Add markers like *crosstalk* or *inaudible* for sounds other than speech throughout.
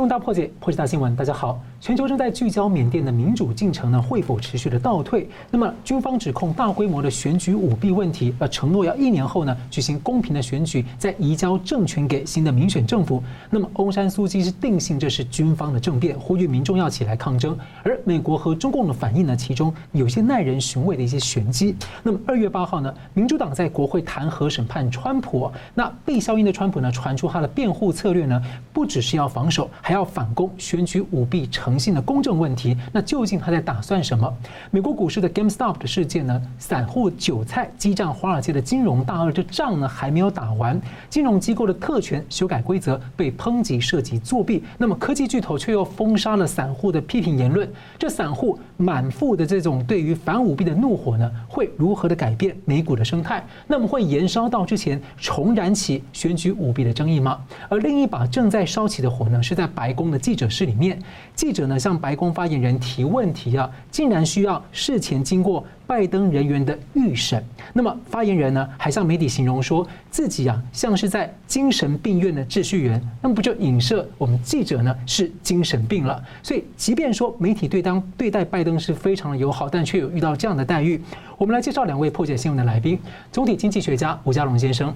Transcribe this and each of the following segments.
新闻大破解，破解大新闻。大家好，全球正在聚焦缅甸的民主进程呢，会否持续的倒退？那么军方指控大规模的选举舞弊问题，而承诺要一年后呢举行公平的选举，再移交政权给新的民选政府。那么翁山苏姬是定性这是军方的政变，呼吁民众要起来抗争。而美国和中共的反应呢，其中有些耐人寻味的一些玄机。那么二月八号呢，民主党在国会弹劾审判川普，那被消音的川普呢，传出他的辩护策略呢，不只是要防守。还要反攻选举舞弊诚信的公正问题，那究竟他在打算什么？美国股市的 GameStop 的事件呢？散户韭菜激战华尔街的金融大鳄，这仗呢还没有打完。金融机构的特权修改规则被抨击涉及作弊，那么科技巨头却又封杀了散户的批评言论。这散户满腹的这种对于反舞弊的怒火呢，会如何的改变美股的生态？那么会延烧到之前重燃起选举舞弊的争议吗？而另一把正在烧起的火呢，是在。白宫的记者室里面，记者呢向白宫发言人提问题啊，竟然需要事前经过拜登人员的预审。那么发言人呢还向媒体形容说自己啊像是在精神病院的秩序员，那么不就影射我们记者呢是精神病了？所以即便说媒体对当对待拜登是非常的友好，但却有遇到这样的待遇。我们来介绍两位破解新闻的来宾：总体经济学家吴家龙先生。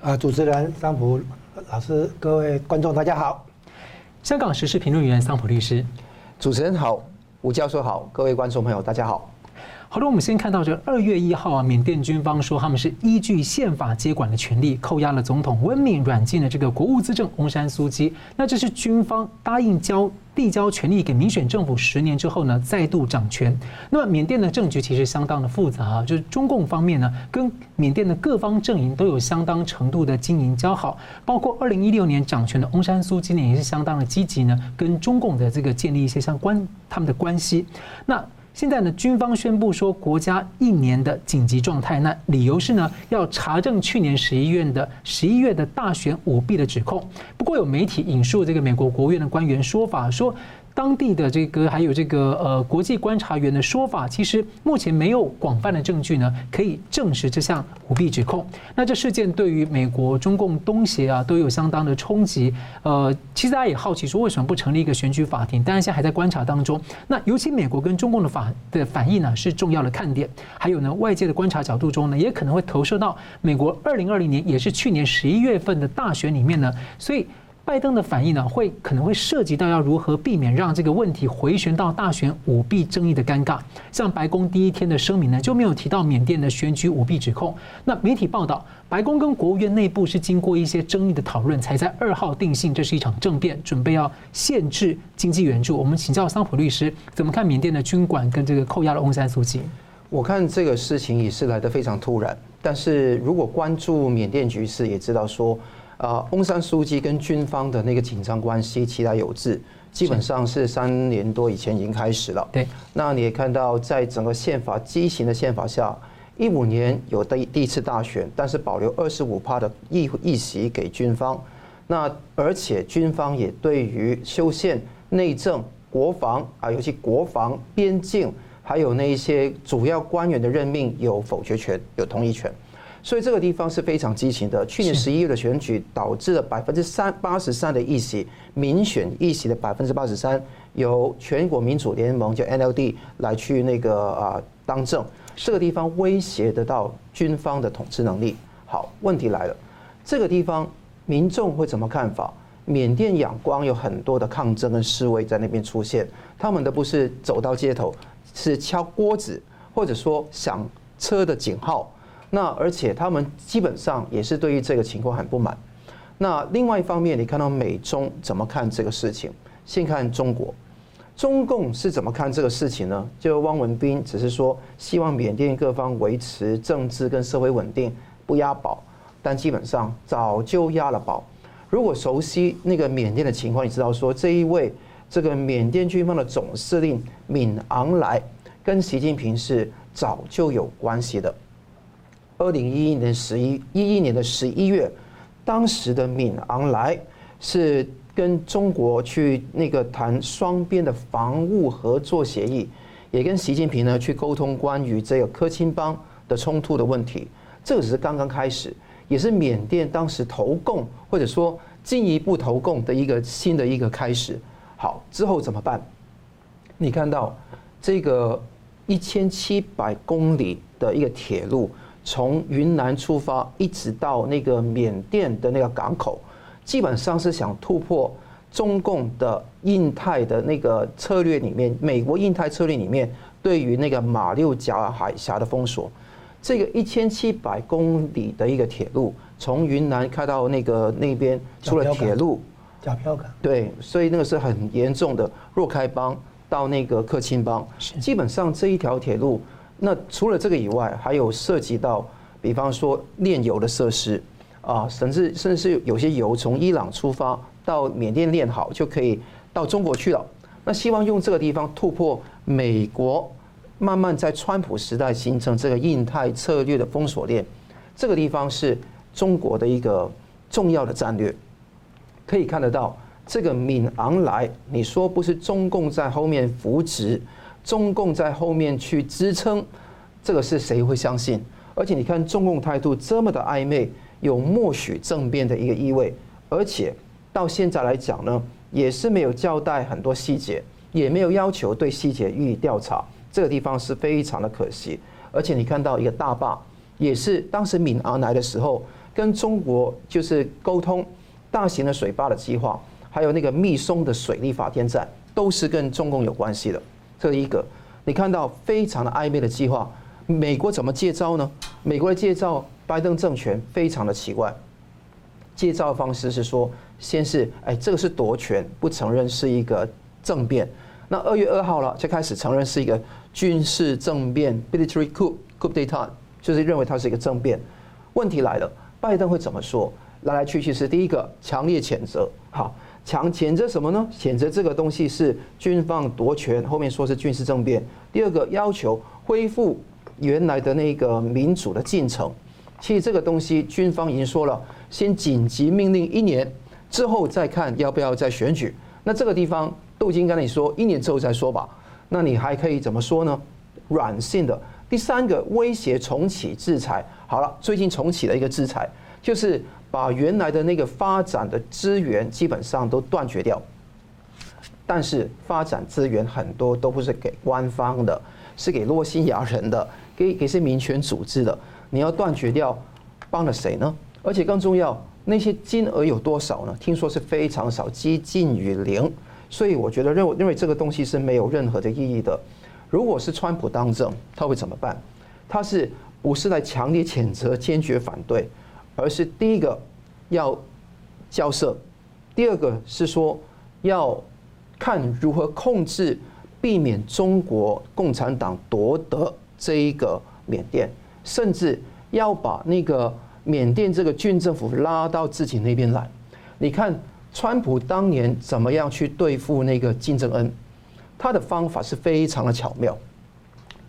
啊，主持人张普老师，各位观众，大家好。香港时事评论员桑普律师，主持人好，吴教授好，各位观众朋友大家好。好的，我们先看到这二月一号啊，缅甸军方说他们是依据宪法接管的权利，扣押了总统温敏，软禁了这个国务资政翁山苏姬。那这是军方答应交。递交权力给民选政府十年之后呢，再度掌权。那么缅甸的政局其实相当的复杂啊，就是中共方面呢，跟缅甸的各方阵营都有相当程度的经营交好，包括二零一六年掌权的翁山苏姬呢，也是相当的积极呢，跟中共的这个建立一些相关他们的关系。那现在呢，军方宣布说国家一年的紧急状态，那理由是呢，要查证去年十一月的十一月的大选舞弊的指控。不过有媒体引述这个美国国务院的官员说法说。当地的这个还有这个呃国际观察员的说法，其实目前没有广泛的证据呢，可以证实这项舞弊指控。那这事件对于美国、中共、东协啊都有相当的冲击。呃，其实大家也好奇说，为什么不成立一个选举法庭？当然现在还在观察当中。那尤其美国跟中共的法的反应呢，是重要的看点。还有呢，外界的观察角度中呢，也可能会投射到美国二零二零年，也是去年十一月份的大选里面呢，所以。拜登的反应呢，会可能会涉及到要如何避免让这个问题回旋到大选舞弊争议的尴尬。像白宫第一天的声明呢，就没有提到缅甸的选举舞弊指控。那媒体报道，白宫跟国务院内部是经过一些争议的讨论，才在二号定性这是一场政变，准备要限制经济援助。我们请教桑普律师，怎么看缅甸的军管跟这个扣押了翁山苏姬？我看这个事情也是来得非常突然，但是如果关注缅甸局势，也知道说。啊，翁山书记跟军方的那个紧张关系，其来有自，基本上是三年多以前已经开始了。对，那你也看到，在整个宪法畸形的宪法下，一五年有第第一次大选，但是保留二十五趴的议议席给军方。那而且军方也对于修宪、内政、国防啊，尤其国防、边境，还有那一些主要官员的任命有否决权，有同意权。所以这个地方是非常激情的。去年十一月的选举导致了百分之三八十三的议席，民选议席的百分之八十三由全国民主联盟叫 NLD 来去那个啊当政。这个地方威胁得到军方的统治能力。好，问题来了，这个地方民众会怎么看法？缅甸仰光有很多的抗争跟示威在那边出现，他们的不是走到街头，是敲锅子，或者说响车的警号。那而且他们基本上也是对于这个情况很不满。那另外一方面，你看到美中怎么看这个事情？先看中国，中共是怎么看这个事情呢？就汪文斌只是说希望缅甸各方维持政治跟社会稳定，不押宝，但基本上早就押了宝。如果熟悉那个缅甸的情况，你知道说这一位这个缅甸军方的总司令敏昂莱跟习近平是早就有关系的。二零一一年十一一一年的十一月，当时的敏昂莱是跟中国去那个谈双边的防务合作协议，也跟习近平呢去沟通关于这个科钦邦的冲突的问题。这个只是刚刚开始，也是缅甸当时投共或者说进一步投共的一个新的一个开始。好，之后怎么办？你看到这个一千七百公里的一个铁路，从云南出发，一直到那个缅甸的那个港口，基本上是想突破中共的印太的那个策略里面，美国印太策略里面对于那个马六甲海峡的封锁。这个一千七百公里的一个铁路，从云南开到那个那边，除了铁路，假票港，对，所以那个是很严重的。若开邦到那个克钦邦，基本上这一条铁路，那除了这个以外，还有涉及到，比方说炼油的设施啊，甚至甚至是有些油从伊朗出发到缅甸炼好，就可以到中国去了。那希望用这个地方突破美国。慢慢在川普时代形成这个印太策略的封锁链，这个地方是中国的一个重要的战略。可以看得到，这个敏昂莱，你说不是中共在后面扶植，中共在后面去支撑，这个是谁会相信？而且你看中共态度这么的暧昧，有默许政变的一个意味，而且到现在来讲呢，也是没有交代很多细节，也没有要求对细节予以调查。这个地方是非常的可惜，而且你看到一个大坝，也是当时敏昂来的时候跟中国就是沟通大型的水坝的计划，还有那个密松的水利发电站，都是跟中共有关系的。这一个你看到非常的暧昧的计划，美国怎么借招呢？美国的借招，拜登政权非常的奇怪，借招的方式是说，先是哎这个是夺权，不承认是一个政变。那二月二号了，就开始承认是一个。军事政变 （military coup, coup d'état） 就是认为它是一个政变。问题来了，拜登会怎么说？来来去去是第一个强烈谴责，好，强谴责什么呢？谴责这个东西是军方夺权，后面说是军事政变。第二个要求恢复原来的那个民主的进程。其实这个东西军方已经说了，先紧急命令一年，之后再看要不要再选举。那这个地方都已经跟你说，一年之后再说吧。那你还可以怎么说呢？软性的第三个威胁重启制裁。好了，最近重启了一个制裁，就是把原来的那个发展的资源基本上都断绝掉。但是发展资源很多都不是给官方的，是给罗兴亚人的，给给些民权组织的。你要断绝掉，帮了谁呢？而且更重要，那些金额有多少呢？听说是非常少，接近于零。所以我觉得认为认为这个东西是没有任何的意义的。如果是川普当政，他会怎么办？他是不是来强烈谴责、坚决反对，而是第一个要交涉，第二个是说要看如何控制，避免中国共产党夺得这一个缅甸，甚至要把那个缅甸这个军政府拉到自己那边来。你看。川普当年怎么样去对付那个金正恩？他的方法是非常的巧妙，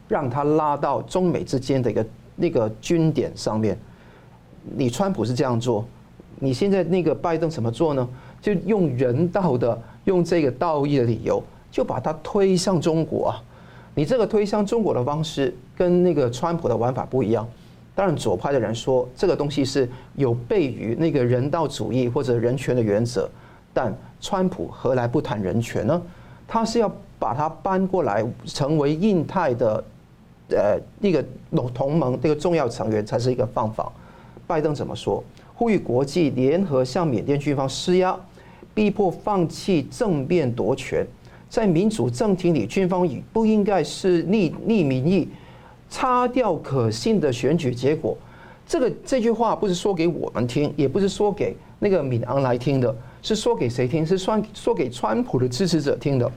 让他拉到中美之间的一个那个军点上面。你川普是这样做，你现在那个拜登怎么做呢？就用人道的，用这个道义的理由，就把他推向中国啊！你这个推向中国的方式，跟那个川普的玩法不一样。当然，左派的人说这个东西是有悖于那个人道主义或者人权的原则，但川普何来不谈人权呢？他是要把它搬过来，成为印太的呃那个同盟这个重要成员才是一个方法。拜登怎么说？呼吁国际联合向缅甸军方施压，逼迫放弃政变夺权，在民主政体里，军方也不应该是逆逆民意。擦掉可信的选举结果，这个这句话不是说给我们听，也不是说给那个敏昂莱听的，是说给谁听？是说说给川普的支持者听的。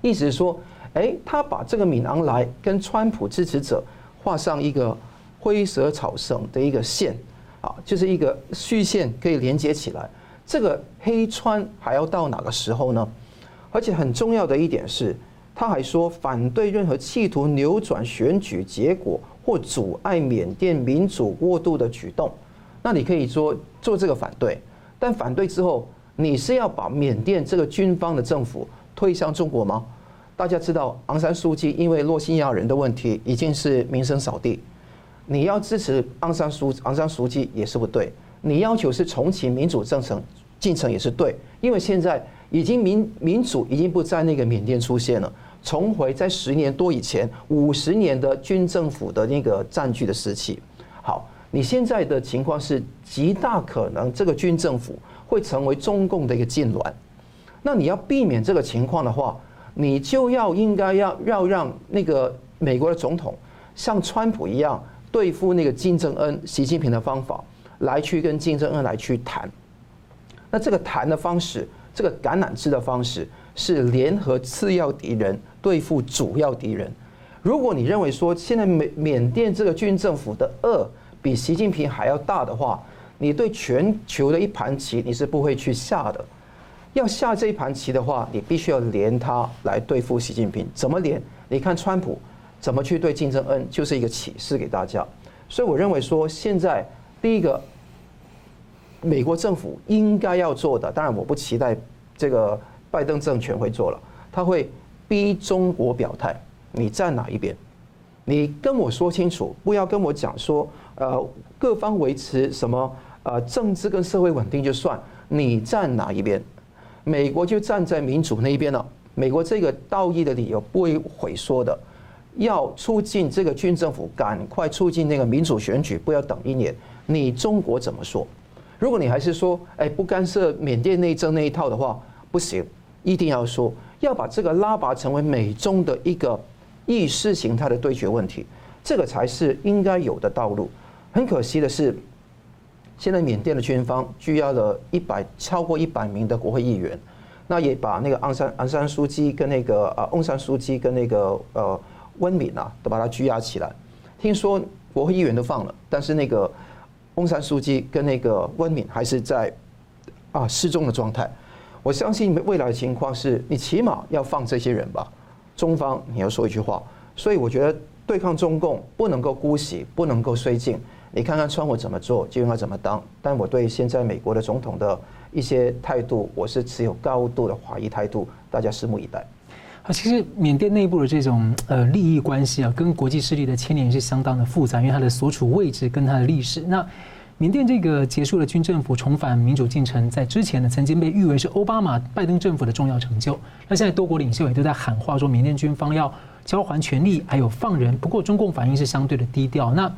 意思是说，哎，他把这个敏昂莱跟川普支持者画上一个灰色草绳的一个线，啊，就是一个虚线可以连接起来。这个黑川还要到哪个时候呢？而且很重要的一点是。他还说反对任何企图扭转选举结果或阻碍缅甸民主过渡的举动。那你可以说做这个反对，但反对之后，你是要把缅甸这个军方的政府推向中国吗？大家知道昂山素季因为罗兴亚人的问题已经是名声扫地，你要支持昂山素昂山素季也是不对。你要求是重启民主政程进程也是对，因为现在已经民民主已经不在那个缅甸出现了，重回在十年多以前五十年的军政府的那个占据的时期。好，你现在的情况是极大可能这个军政府会成为中共的一个痉挛，那你要避免这个情况的话，你就要应该要要让那个美国的总统像川普一样对付那个金正恩、习近平的方法来去跟金正恩来去谈。那这个谈的方式，这个橄榄枝的方式是联合次要敌人对付主要敌人。如果你认为说现在缅缅甸这个军政府的恶比习近平还要大的话，你对全球的一盘棋你是不会去下的。要下这一盘棋的话，你必须要连他来对付习近平。怎么连？你看川普怎么去对金正恩，就是一个启示给大家。所以我认为说，现在第一个。美国政府应该要做的，当然我不期待这个拜登政权会做了，他会逼中国表态，你站哪一边？你跟我说清楚，不要跟我讲说，呃，各方维持什么呃政治跟社会稳定就算，你站哪一边？美国就站在民主那一边了。美国这个道义的理由不会萎缩的，要促进这个军政府赶快促进那个民主选举，不要等一年。你中国怎么说？如果你还是说，哎，不干涉缅甸内政那一套的话，不行，一定要说要把这个拉拔成为美中的一个意识形态的对决问题，这个才是应该有的道路。很可惜的是，现在缅甸的军方拘押了一百超过一百名的国会议员，那也把那个昂山昂山书记跟那个呃翁山书记跟那个呃温敏啊都把他拘押起来。听说国会议员都放了，但是那个。翁山书记跟那个温敏还是在啊失踪的状态。我相信未来的情况是，你起码要放这些人吧。中方你要说一句话，所以我觉得对抗中共不能够姑息，不能够绥靖。你看看川普怎么做，就应该怎么当。但我对现在美国的总统的一些态度，我是持有高度的怀疑态度。大家拭目以待。啊，其实缅甸内部的这种呃利益关系啊，跟国际势力的牵连是相当的复杂，因为它的所处位置跟它的历史。那缅甸这个结束了军政府重返民主进程，在之前呢，曾经被誉为是奥巴马、拜登政府的重要成就。那现在多国领袖也都在喊话说，缅甸军方要交还权力，还有放人。不过中共反应是相对的低调。那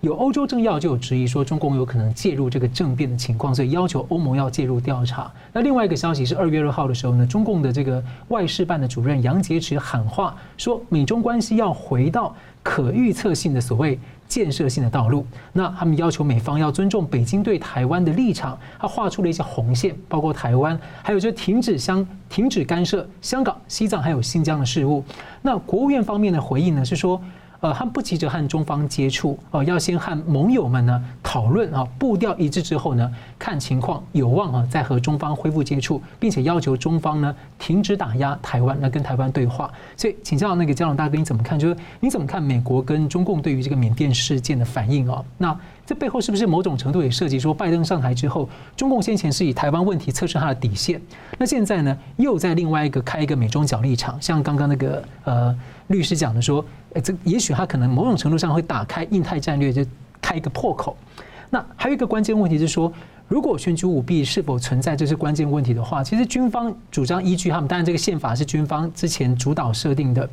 有欧洲政要就有质疑说，中共有可能介入这个政变的情况，所以要求欧盟要介入调查。那另外一个消息是，二月二号的时候呢，中共的这个外事办的主任杨洁篪喊话说，美中关系要回到可预测性的所谓建设性的道路。那他们要求美方要尊重北京对台湾的立场，他画出了一些红线，包括台湾，还有就停止香停止干涉香港、西藏还有新疆的事务。那国务院方面的回应呢是说。呃，他不急着和中方接触，呃，要先和盟友们呢讨论啊，步调一致之后呢，看情况有望啊再和中方恢复接触，并且要求中方呢停止打压台湾，那跟台湾对话。所以，请教那个佳龙大哥，你怎么看？就是你怎么看美国跟中共对于这个缅甸事件的反应啊？那这背后是不是某种程度也涉及说，拜登上台之后，中共先前是以台湾问题测试他的底线，那现在呢又在另外一个开一个美中角力场，像刚刚那个呃。律师讲的说，哎，这也许他可能某种程度上会打开印太战略，就开一个破口。那还有一个关键问题是说，如果选举舞弊是否存在这是关键问题的话，其实军方主张依据他们，当然这个宪法是军方之前主导设定的。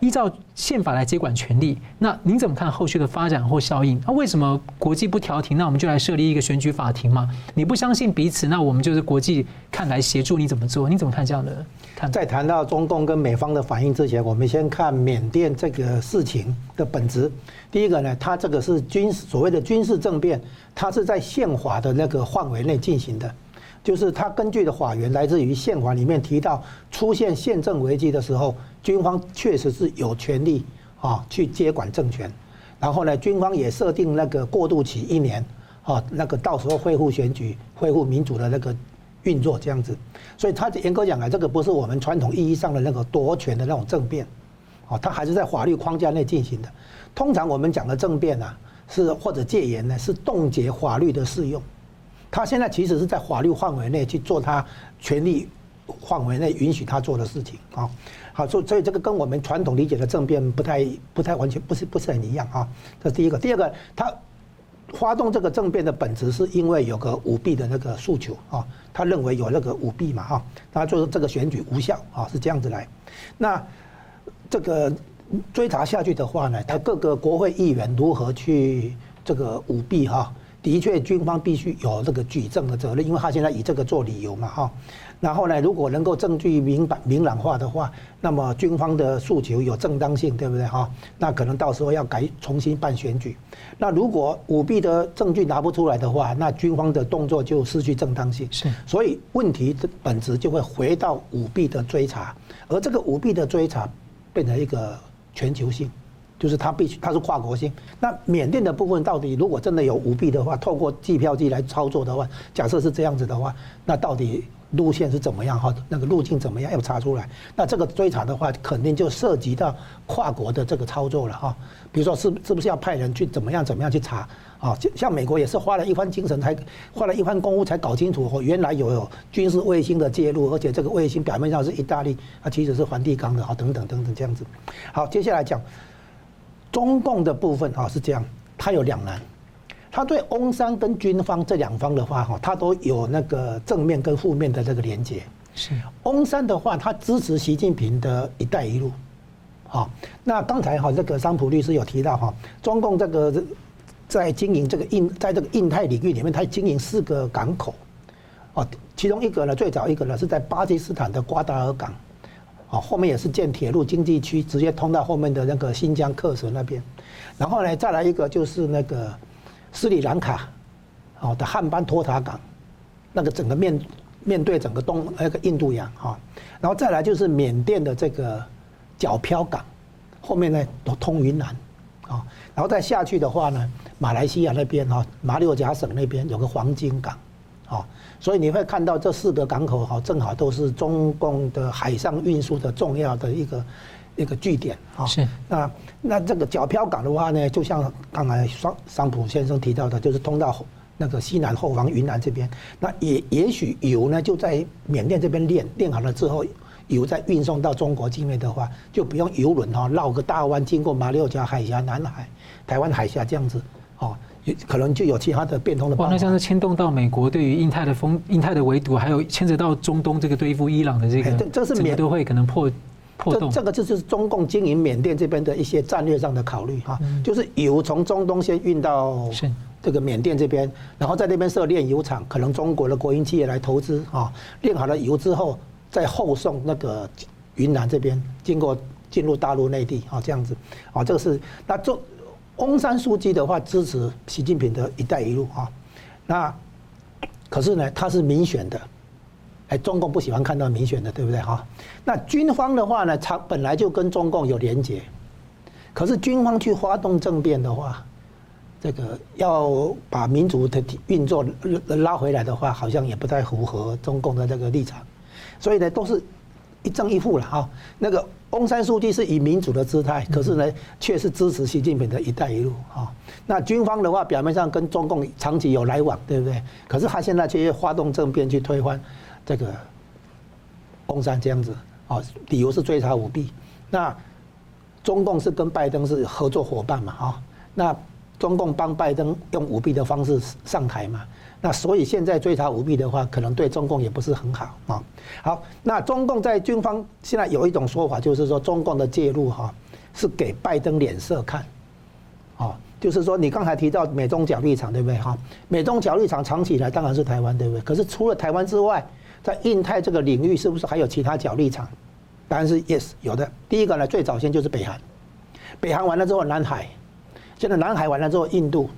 依照宪法来接管权力，那您怎么看后续的发展或效应？那为什么国际不调停？那我们就来设立一个选举法庭嘛？你不相信彼此，那我们就是国际看来协助你怎么做？你怎么看这样的看？在谈到中共跟美方的反应之前，我们先看缅甸这个事情的本质。第一个呢，它这个是军事所谓的军事政变，它是在宪法的那个范围内进行的。就是他根据的法源来自于宪法里面提到，出现宪政危机的时候，军方确实是有权利啊去接管政权，然后呢，军方也设定那个过渡期一年，啊，那个到时候恢复选举、恢复民主的那个运作这样子。所以他严格讲来，这个不是我们传统意义上的那个夺权的那种政变，啊，他还是在法律框架内进行的。通常我们讲的政变啊，是或者戒严呢，是冻结法律的适用。他现在其实是在法律范围内去做他权力范围内允许他做的事情啊，好，所所以这个跟我们传统理解的政变不太不太完全不是不是很一样啊。这是第一个，第二个，他发动这个政变的本质是因为有个舞弊的那个诉求啊，他认为有那个舞弊嘛哈，他就是这个选举无效啊，是这样子来。那这个追查下去的话呢，他各个国会议员如何去这个舞弊哈？的确，军方必须有这个举证的责任，因为他现在以这个做理由嘛哈。然后呢，如果能够证据明白明朗化的话，那么军方的诉求有正当性，对不对哈？那可能到时候要改重新办选举。那如果舞弊的证据拿不出来的话，那军方的动作就失去正当性。是，所以问题的本质就会回到舞弊的追查，而这个舞弊的追查变成一个全球性，就是它必须它是跨国性。那缅甸的部分到底如果真的有舞弊的话，透过计票机来操作的话，假设是这样子的话，那到底？路线是怎么样哈？那个路径怎么样要查出来？那这个追查的话，肯定就涉及到跨国的这个操作了哈。比如说是是不是要派人去怎么样怎么样去查啊？像美国也是花了一番精神，才花了一番功夫才搞清楚，哦原来有军事卫星的介入，而且这个卫星表面上是意大利，它其实是梵蒂冈的啊，等等等等这样子。好，接下来讲中共的部分啊，是这样，它有两难。他对翁山跟军方这两方的话，哈，他都有那个正面跟负面的这个连接。是翁山的话，他支持习近平的一带一路，好，那刚才哈这个桑普律师有提到哈，中共这个在经营这个印，在这个印太领域里面，他经营四个港口，哦，其中一个呢，最早一个呢是在巴基斯坦的瓜达尔港，哦，后面也是建铁路经济区，直接通到后面的那个新疆克什那边，然后呢，再来一个就是那个。斯里兰卡，哦的汉班托塔港，那个整个面面对整个东那个印度洋哈，然后再来就是缅甸的这个皎漂港，后面呢都通云南，啊，然后再下去的话呢，马来西亚那边哈马六甲省那边有个黄金港，啊，所以你会看到这四个港口哈，正好都是中共的海上运输的重要的一个。一个据点啊，是。那那这个皎漂港的话呢，就像刚才桑桑普先生提到的，就是通到那个西南后方云南这边，那也也许油呢就在缅甸这边炼炼好了之后，油再运送到中国境内的话，就不用油轮哈绕个大弯经过马六甲海峡、南海、台湾海峡这样子哦，可能就有其他的变通的办法。那像是牵动到美国对于印太的封、印太的围堵，还有牵扯到中东这个对付伊朗的这个，这是缅都会可能破。破洞这个就是中共经营缅甸这边的一些战略上的考虑哈，就是油从中东先运到这个缅甸这边，然后在那边设炼油厂，可能中国的国营企业来投资啊，炼好了油之后再后送那个云南这边，经过进入大陆内地啊，这样子啊，这个是那中翁山书记的话支持习近平的一带一路啊，那可是呢，他是民选的。哎，中共不喜欢看到民选的，对不对哈？那军方的话呢，他本来就跟中共有连结，可是军方去发动政变的话，这个要把民主的运作拉回来的话，好像也不太符合中共的这个立场，所以呢，都是一正一负了哈。那个翁山书记是以民主的姿态，可是呢，却是支持习近平的一带一路哈。那军方的话，表面上跟中共长期有来往，对不对？可是他现在却发动政变去推翻。这个翁山这样子啊，理由是追查舞弊。那中共是跟拜登是合作伙伴嘛？哈，那中共帮拜登用舞弊的方式上台嘛？那所以现在追查舞弊的话，可能对中共也不是很好啊。好，那中共在军方现在有一种说法，就是说中共的介入哈，是给拜登脸色看。啊，就是说你刚才提到美中角力场，对不对？哈，美中角力场长期以来当然是台湾，对不对？可是除了台湾之外，在印太这个领域，是不是还有其他角力场？答案是 yes，有的。第一个呢，最早先就是北韩，北韩完了之后，南海，现在南海完了之后，印度，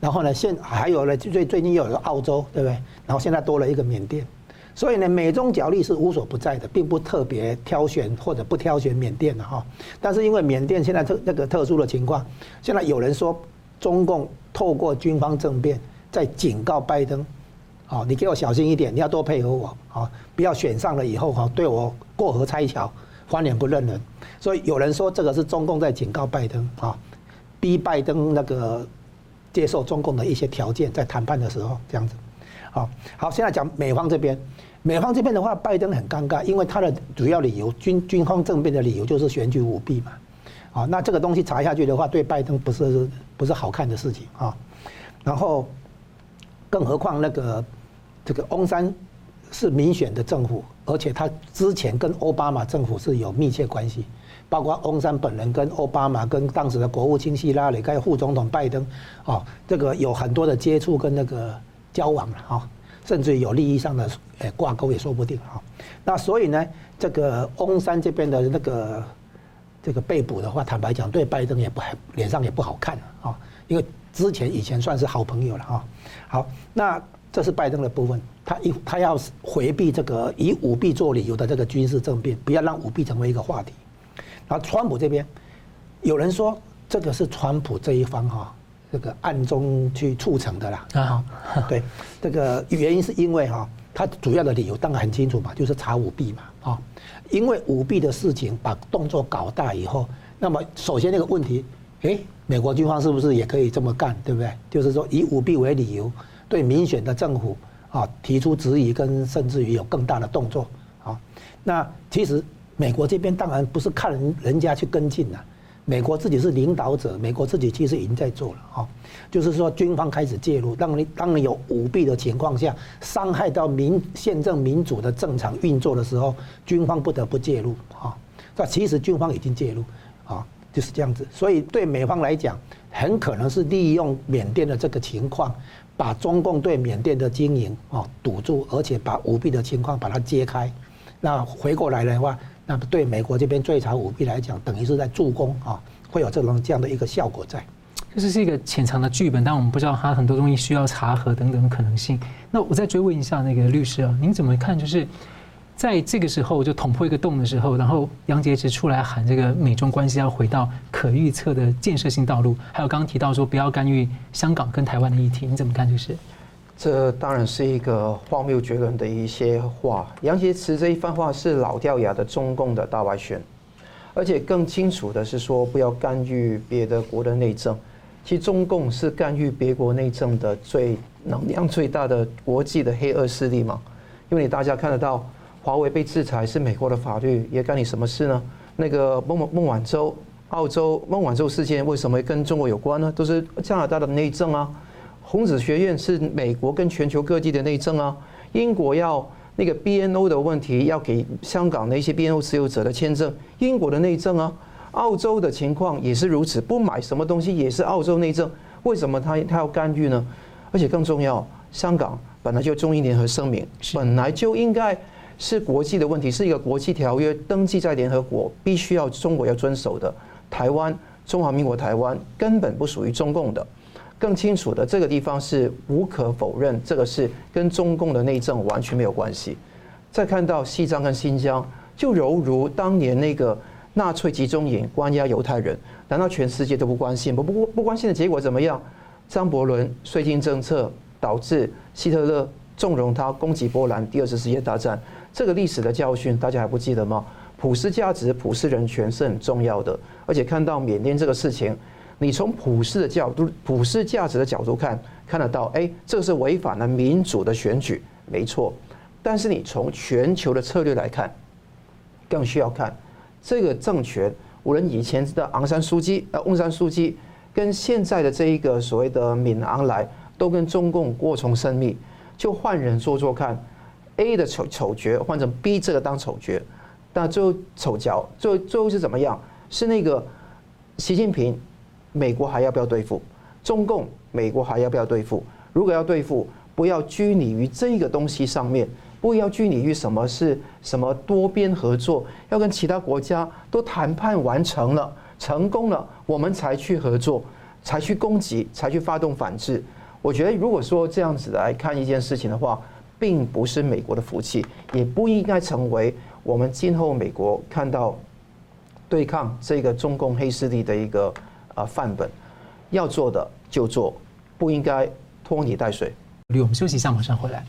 然后呢，现还有呢，最最近又有个澳洲，对不对？然后现在多了一个缅甸，所以呢，美中角力是无所不在的，并不特别挑选或者不挑选缅甸的哈。但是因为缅甸现在特那个特殊的情况，现在有人说中共透过军方政变在警告拜登。好，你给我小心一点，你要多配合我，好，不要选上了以后哈，对我过河拆桥，翻脸不认人。所以有人说这个是中共在警告拜登，啊，逼拜登那个接受中共的一些条件，在谈判的时候这样子。好，好，现在讲美方这边，美方这边的话，拜登很尴尬，因为他的主要理由，军军方政变的理由就是选举舞弊嘛。啊，那这个东西查下去的话，对拜登不是不是好看的事情啊。然后，更何况那个这个翁山是民选的政府，而且他之前跟奥巴马政府是有密切关系，包括翁山本人跟奥巴马跟当时的国务卿希拉里，还有副总统拜登，哦，这个有很多的接触跟那个交往了哈，甚至有利益上的诶挂钩也说不定哈。那所以呢，这个翁山这边的那个。这个被捕的话，坦白讲，对拜登也不还脸上也不好看啊，因为之前以前算是好朋友了哦。好，那这是拜登的部分，他一他要回避这个以舞弊做理由的这个军事政变，不要让舞弊成为一个话题。然后川普这边，有人说这个是川普这一方哈，这个暗中去促成的啦啊。对，*laughs* 这个原因是因为哈，他主要的理由当然很清楚嘛，就是查舞弊嘛啊。因为舞弊的事情把动作搞大以后，那么首先那个问题，诶，美国军方是不是也可以这么干，对不对？就是说以舞弊为理由，对民选的政府啊提出质疑，跟甚至于有更大的动作啊。那其实美国这边当然不是看人人家去跟进了。美国自己是领导者，美国自己其实已经在做了哈，就是说军方开始介入，当你当你有舞弊的情况下，伤害到民宪政民主的正常运作的时候，军方不得不介入哈。那其实军方已经介入啊，就是这样子。所以对美方来讲，很可能是利用缅甸的这个情况，把中共对缅甸的经营啊堵住，而且把舞弊的情况把它揭开。那回过来的话。那对美国这边追查舞弊来讲，等于是在助攻啊，会有这种这样的一个效果在。这是一个潜藏的剧本，但我们不知道它很多东西需要查核等等可能性。那我再追问一下那个律师啊，您怎么看？就是在这个时候就捅破一个洞的时候，然后杨洁篪出来喊这个美中关系要回到可预测的建设性道路，还有刚刚提到说不要干预香港跟台湾的议题，你怎么看？就是。这当然是一个荒谬绝伦的一些话。杨洁篪这一番话是老掉牙的中共的大外宣，而且更清楚的是说不要干预别的国的内政。其实中共是干预别国内政的最能量最大的国际的黑恶势力嘛？因为你大家看得到，华为被制裁是美国的法律，也干你什么事呢？那个孟孟晚舟、澳洲孟晚舟事件为什么跟中国有关呢？都是加拿大的内政啊。孔子学院是美国跟全球各地的内政啊，英国要那个 BNO 的问题要给香港的一些 BNO 持有者的签证，英国的内政啊，澳洲的情况也是如此，不买什么东西也是澳洲内政，为什么他他要干预呢？而且更重要，香港本来就中英联合声明，本来就应该是国际的问题，是一个国际条约登记在联合国，必须要中国要遵守的。台湾，中华民国台湾根本不属于中共的。更清楚的，这个地方是无可否认，这个是跟中共的内政完全没有关系。再看到西藏跟新疆，就犹如当年那个纳粹集中营关押犹太人，难道全世界都不关心？不不不关心的结果怎么样？张伯伦税金政策导致希特勒纵容他攻击波兰，第二次世界大战，这个历史的教训大家还不记得吗？普世价值、普世人权是很重要的，而且看到缅甸这个事情。你从普世的角度、普世价值的角度看，看得到，哎，这是违反了民主的选举，没错。但是你从全球的策略来看，更需要看这个政权，无论以前的昂山素姬、呃翁山苏姬，跟现在的这一个所谓的敏昂莱，都跟中共过从甚密。就换人做做看，A 的丑丑角换成 B 这个当丑角，那最后丑角，最后最后是怎么样？是那个习近平。美国还要不要对付中共？美国还要不要对付？如果要对付，不要拘泥于这个东西上面，不要拘泥于什么是什么多边合作，要跟其他国家都谈判完成了、成功了，我们才去合作，才去攻击，才去发动反制。我觉得，如果说这样子来看一件事情的话，并不是美国的福气，也不应该成为我们今后美国看到对抗这个中共黑势力的一个。啊，范本要做的就做，不应该拖泥带水。我们休息一下，马上回来。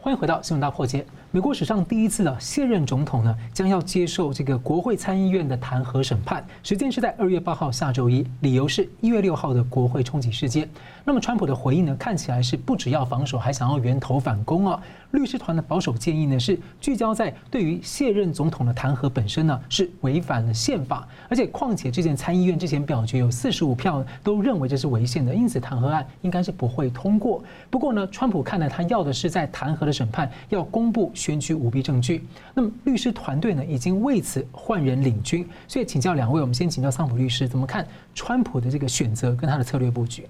欢迎回到新闻大破解。美国史上第一次的，现任总统呢将要接受这个国会参议院的弹劾审判，时间是在二月八号下周一，理由是一月六号的国会冲击事件。那么川普的回应呢，看起来是不只要防守，还想要源头反攻啊。律师团的保守建议呢是聚焦在对于现任总统的弹劾本身呢是违反了宪法，而且况且这件参议院之前表决有四十五票都认为这是违宪的，因此弹劾案应该是不会通过。不过呢，川普看来他要的是在弹劾的审判要公布选举舞弊证据。那么律师团队呢已经为此换人领军，所以请教两位，我们先请教桑普律师怎么看川普的这个选择跟他的策略布局。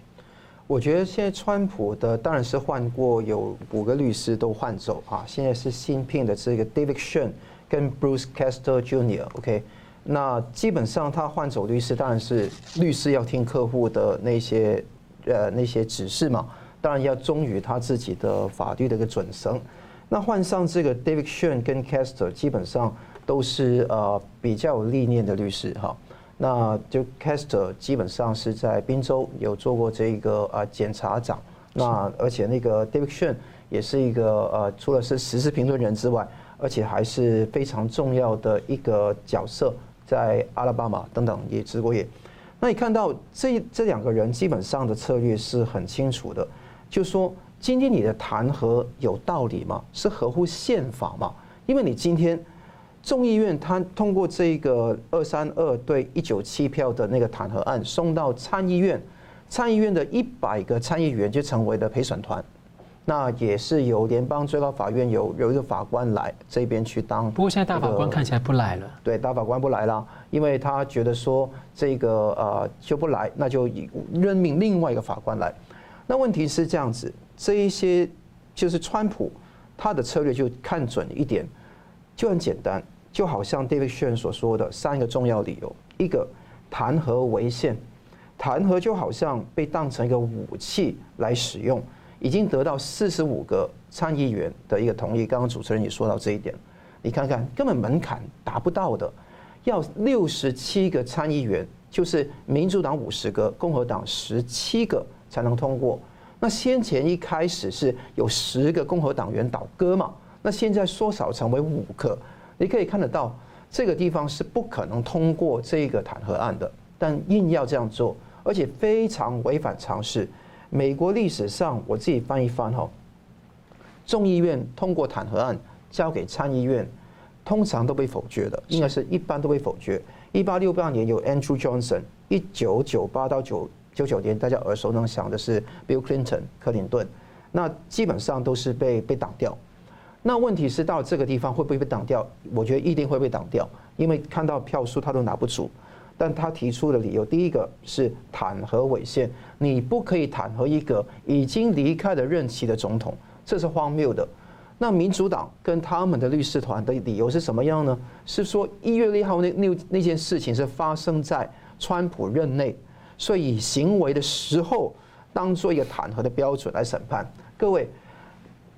我觉得现在川普的当然是换过有五个律师都换走啊，现在是新聘的这个 David Shen 跟 Bruce Castor Jr.，OK，那基本上他换走律师，当然是律师要听客户的那些呃那些指示嘛，当然要忠于他自己的法律的一个准绳。那换上这个 David Schoen 跟 Caster，基本上都是呃比较有历练的律师哈。那就 Caster 基本上是在宾州有做过这个呃检察长，那而且那个 David Schoen 也是一个呃除了是时事评论人之外，而且还是非常重要的一个角色，在阿拉巴马等等也执过业。那你看到这这两个人基本上的策略是很清楚的，就说今天你的弹劾有道理吗？是合乎宪法吗？因为你今天。众议院他通过这个二三二对一九七票的那个弹劾案送到参议院，参议院的一百个参议员就成为了陪审团，那也是由联邦最高法院有有一个法官来这边去当。不过现在大法官看起来不来了。对，大法官不来了，因为他觉得说这个呃就不来，那就任命另外一个法官来。那问题是这样子，这一些就是川普他的策略就看准一点，就很简单。就好像 David Schoen 所说的三个重要理由：一个弹劾违宪，弹劾就好像被当成一个武器来使用，已经得到四十五个参议员的一个同意。刚刚主持人也说到这一点，你看看根本门槛达不到的，要六十七个参议员，就是民主党五十个，共和党十七个才能通过。那先前一开始是有十个共和党员倒戈嘛，那现在缩小成为五个。你可以看得到，这个地方是不可能通过这个弹劾案的，但硬要这样做，而且非常违反常识。美国历史上，我自己翻一翻哈，众议院通过弹劾案交给参议院，通常都被否决的，应该是一般都被否决。一八六八年有 Andrew Johnson，一九九八到九九九年大家耳熟能详的是 Bill Clinton 克林顿，那基本上都是被被挡掉。那问题是到这个地方会不会被挡掉？我觉得一定会被挡掉，因为看到票数他都拿不住。但他提出的理由，第一个是弹劾违宪，你不可以弹劾一个已经离开了任期的总统，这是荒谬的。那民主党跟他们的律师团的理由是什么样呢？是说一月一号那那那件事情是发生在川普任内，所以行为的时候当做一个弹劾的标准来审判。各位。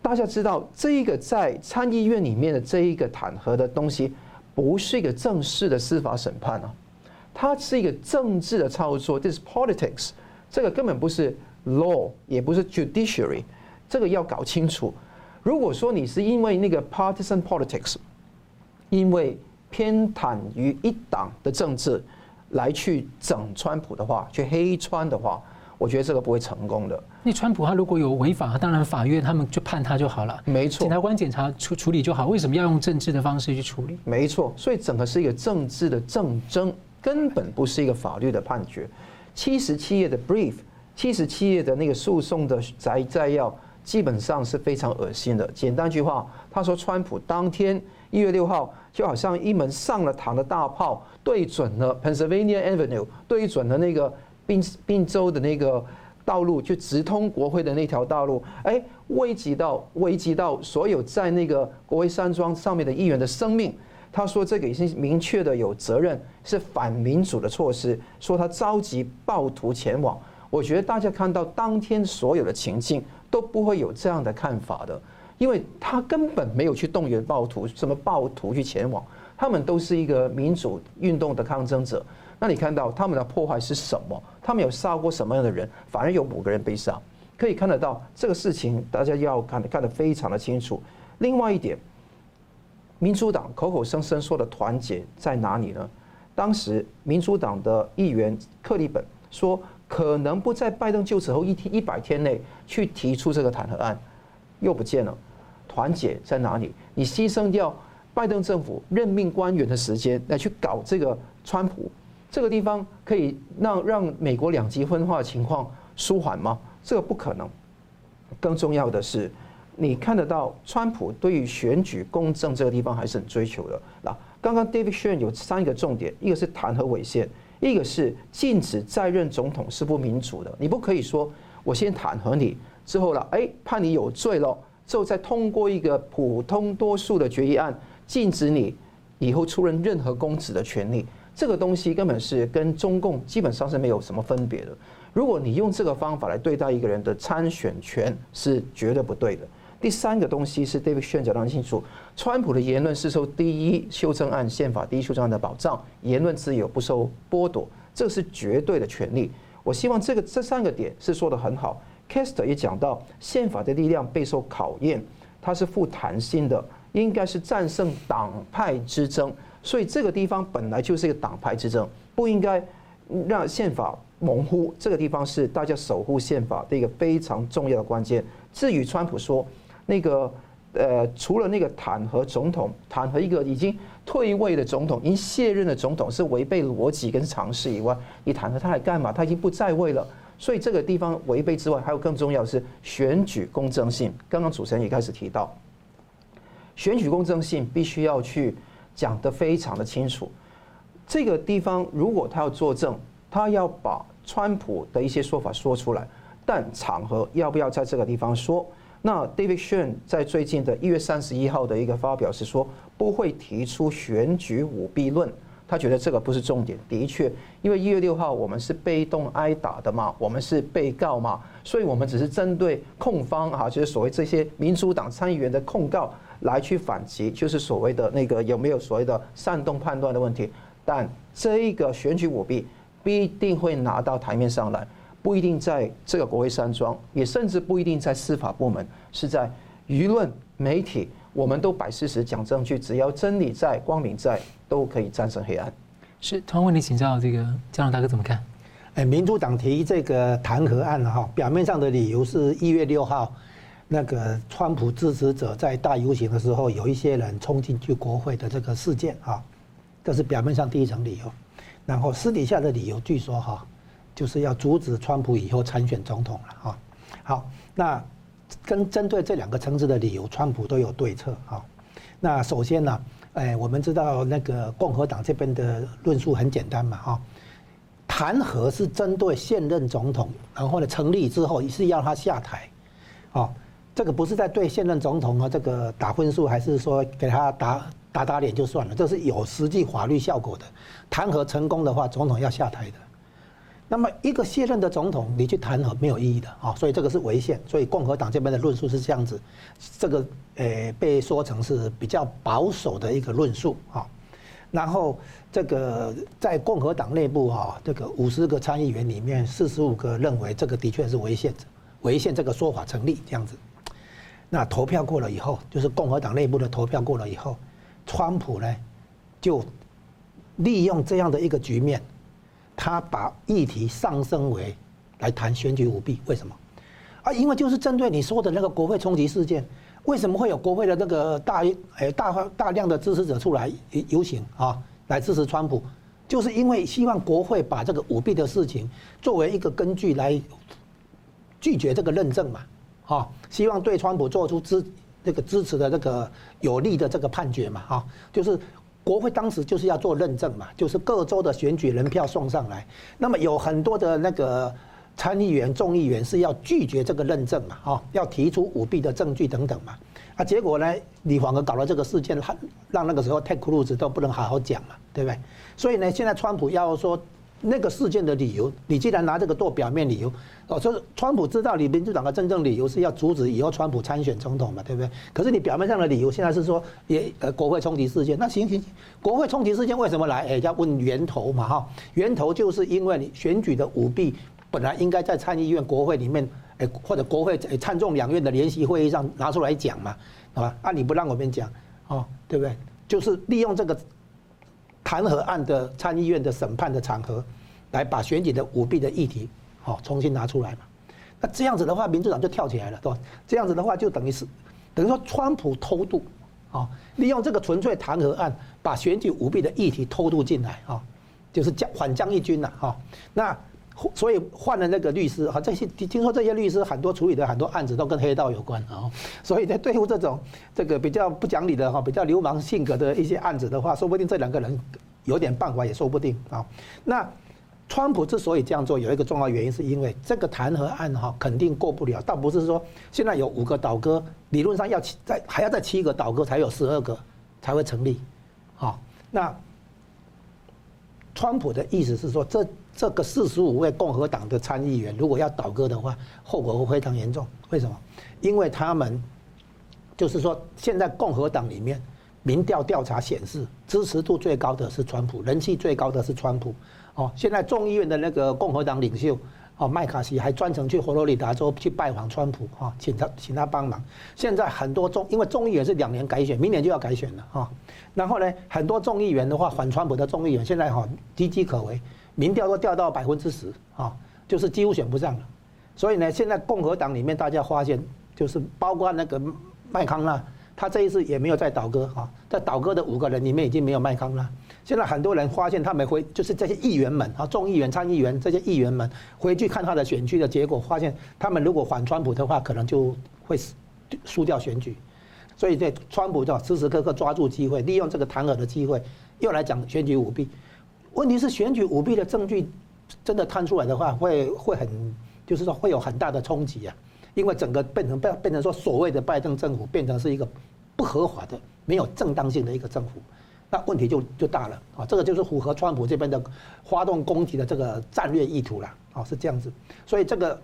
大家知道，这一个在参议院里面的这一个弹劾的东西，不是一个正式的司法审判啊，它是一个政治的操作，this politics，这个根本不是 law，也不是 judiciary，这个要搞清楚。如果说你是因为那个 partisan politics，因为偏袒于一党的政治来去整川普的话，去黑川的话。我觉得这个不会成功的。那川普他如果有违法，当然法院他们就判他就好了。没错，检察官检查处处理就好。为什么要用政治的方式去处理？没错，所以整个是一个政治的政争，根本不是一个法律的判决。七十七页的 brief，七十七页的那个诉讼的摘摘要，基本上是非常恶心的。简单一句话，他说川普当天一月六号就好像一门上了膛的大炮，对准了 Pennsylvania Avenue，对准了那个。宾宾州的那个道路，就直通国会的那条道路，哎，危及到危及到所有在那个国会山庄上面的议员的生命。他说这个已经明确的有责任，是反民主的措施。说他召集暴徒前往，我觉得大家看到当天所有的情境都不会有这样的看法的，因为他根本没有去动员暴徒，什么暴徒去前往，他们都是一个民主运动的抗争者。那你看到他们的破坏是什么？他们有杀过什么样的人？反而有五个人被杀，可以看得到这个事情，大家要看看得非常的清楚。另外一点，民主党口口声声说的团结在哪里呢？当时民主党的议员克利本说，可能不在拜登就职后一天一百天内去提出这个弹劾案，又不见了。团结在哪里？你牺牲掉拜登政府任命官员的时间来去搞这个川普，这个地方可以让让美国两极分化的情况舒缓吗？这个不可能。更重要的是，你看得到川普对于选举公正这个地方还是很追求的。那刚刚 David Shen 有三个重点，一个是弹劾违宪，一个是禁止在任总统是不民主的。你不可以说我先弹劾你，之后了，哎，判你有罪了，之后再通过一个普通多数的决议案，禁止你以后出任任何公职的权利。这个东西根本是跟中共基本上是没有什么分别的。如果你用这个方法来对待一个人的参选权，是绝对不对的。第三个东西是 David Shen 讲得很清楚，川普的言论是受第一修正案宪法第一修正案的保障，言论自由不受剥夺，这是绝对的权利。我希望这个这三个点是说得很好。C a s t e r 也讲到，宪法的力量备受考验，它是富弹性的，应该是战胜党派之争。所以这个地方本来就是一个党派之争，不应该让宪法模糊。这个地方是大家守护宪法的一个非常重要的关键。至于川普说。那个呃，除了那个弹劾总统，弹劾一个已经退位的总统，已经卸任的总统是违背逻辑跟常识以外，你弹劾他来干嘛？他已经不在位了，所以这个地方违背之外，还有更重要的是选举公正性。刚刚主持人也开始提到，选举公正性必须要去讲得非常的清楚。这个地方如果他要作证，他要把川普的一些说法说出来，但场合要不要在这个地方说？那 David Shen 在最近的一月三十一号的一个发表是说，不会提出选举舞弊论，他觉得这个不是重点。的确，因为一月六号我们是被动挨打的嘛，我们是被告嘛，所以我们只是针对控方啊，就是所谓这些民主党参议员的控告来去反击，就是所谓的那个有没有所谓的煽动判断的问题。但这一个选举舞弊必定会拿到台面上来。不一定在这个国会山庄，也甚至不一定在司法部门，是在舆论媒体，我们都摆事实讲证据，只要真理在，光明在，都可以战胜黑暗。是，同样问你请教这个嘉龙大哥怎么看？哎，民主党提这个弹劾案哈，表面上的理由是一月六号那个川普支持者在大游行的时候，有一些人冲进去国会的这个事件啊，这是表面上第一层理由，然后私底下的理由据说哈。就是要阻止川普以后参选总统了哈。好，那跟针对这两个层次的理由，川普都有对策哈。那首先呢，哎，我们知道那个共和党这边的论述很简单嘛哈，弹劾是针对现任总统，然后呢成立之后是要他下台，哦，这个不是在对现任总统啊这个打分数，还是说给他打打打脸就算了，这是有实际法律效果的。弹劾成功的话，总统要下台的。那么一个卸任的总统，你去弹劾没有意义的啊，所以这个是违宪。所以共和党这边的论述是这样子，这个呃被说成是比较保守的一个论述啊。然后这个在共和党内部哈，这个五十个参议员里面，四十五个认为这个的确是违宪，违宪这个说法成立这样子。那投票过了以后，就是共和党内部的投票过了以后，川普呢就利用这样的一个局面。他把议题上升为来谈选举舞弊，为什么？啊，因为就是针对你说的那个国会冲击事件，为什么会有国会的那个大诶大大量的支持者出来游行啊，来支持川普？就是因为希望国会把这个舞弊的事情作为一个根据来拒绝这个认证嘛，哈，希望对川普做出支那个支持的这个有利的这个判决嘛，哈，就是。国会当时就是要做认证嘛，就是各州的选举人票送上来，那么有很多的那个参议员、众议员是要拒绝这个认证嘛，哈，要提出舞弊的证据等等嘛，啊，结果呢，你反而搞了这个事件，让那个时候太苦鲁子都不能好好讲嘛，对不对？所以呢，现在川普要说。那个事件的理由，你既然拿这个做表面理由，哦，就是川普知道你民主党的真正理由是要阻止以后川普参选总统嘛，对不对？可是你表面上的理由现在是说也呃国会冲击事件，那行行行，国会冲击事件为什么来？哎，要问源头嘛哈，源头就是因为你选举的舞弊本来应该在参议院、国会里面，哎或者国会参众两院的联席会议上拿出来讲嘛，好吧，啊你不让我们讲，哦，对不对？就是利用这个弹劾案的参议院的审判的场合，来把选举的舞弊的议题，哦，重新拿出来嘛。那这样子的话，民主党就跳起来了，对吧？这样子的话，就等于是等于说，川普偷渡，啊，利用这个纯粹弹劾案，把选举舞弊的议题偷渡进来，啊，就是将反将一军了，哈。那所以换了那个律师，哈，这些听说这些律师很多处理的很多案子都跟黑道有关，啊，所以在对付这种这个比较不讲理的哈，比较流氓性格的一些案子的话，说不定这两个人有点办法也说不定，啊，那。川普之所以这样做，有一个重要原因，是因为这个弹劾案哈肯定过不了。倒不是说现在有五个倒戈，理论上要七再还要再七个倒戈才有十二个才会成立。好，那川普的意思是说，这这个四十五位共和党的参议员如果要倒戈的话，后果会非常严重。为什么？因为他们就是说，现在共和党里面民调调查显示，支持度最高的是川普，人气最高的是川普。哦，现在众议院的那个共和党领袖哦麦卡锡还专程去佛罗里达州去拜访川普哈，请他请他帮忙。现在很多众因为众议员是两年改选，明年就要改选了哈。然后呢，很多众议员的话反川普的众议员现在哈岌岌可危，民调都掉到百分之十啊，就是几乎选不上了。所以呢，现在共和党里面大家发现，就是包括那个麦康纳，他这一次也没有再倒戈啊，在倒戈的五个人里面已经没有麦康纳。现在很多人发现，他们回就是这些议员们啊，众议员、参议员这些议员们回去看他的选区的结果，发现他们如果反川普的话，可能就会输掉选举。所以，在川普就时时刻刻抓住机会，利用这个弹劾的机会，又来讲选举舞弊。问题是，选举舞弊的证据真的摊出来的话，会会很，就是说会有很大的冲击啊，因为整个变成变变成说所谓的拜登政府变成是一个不合法的、没有正当性的一个政府。那问题就就大了啊！这个就是符合川普这边的发动攻击的这个战略意图了啊，是这样子。所以这个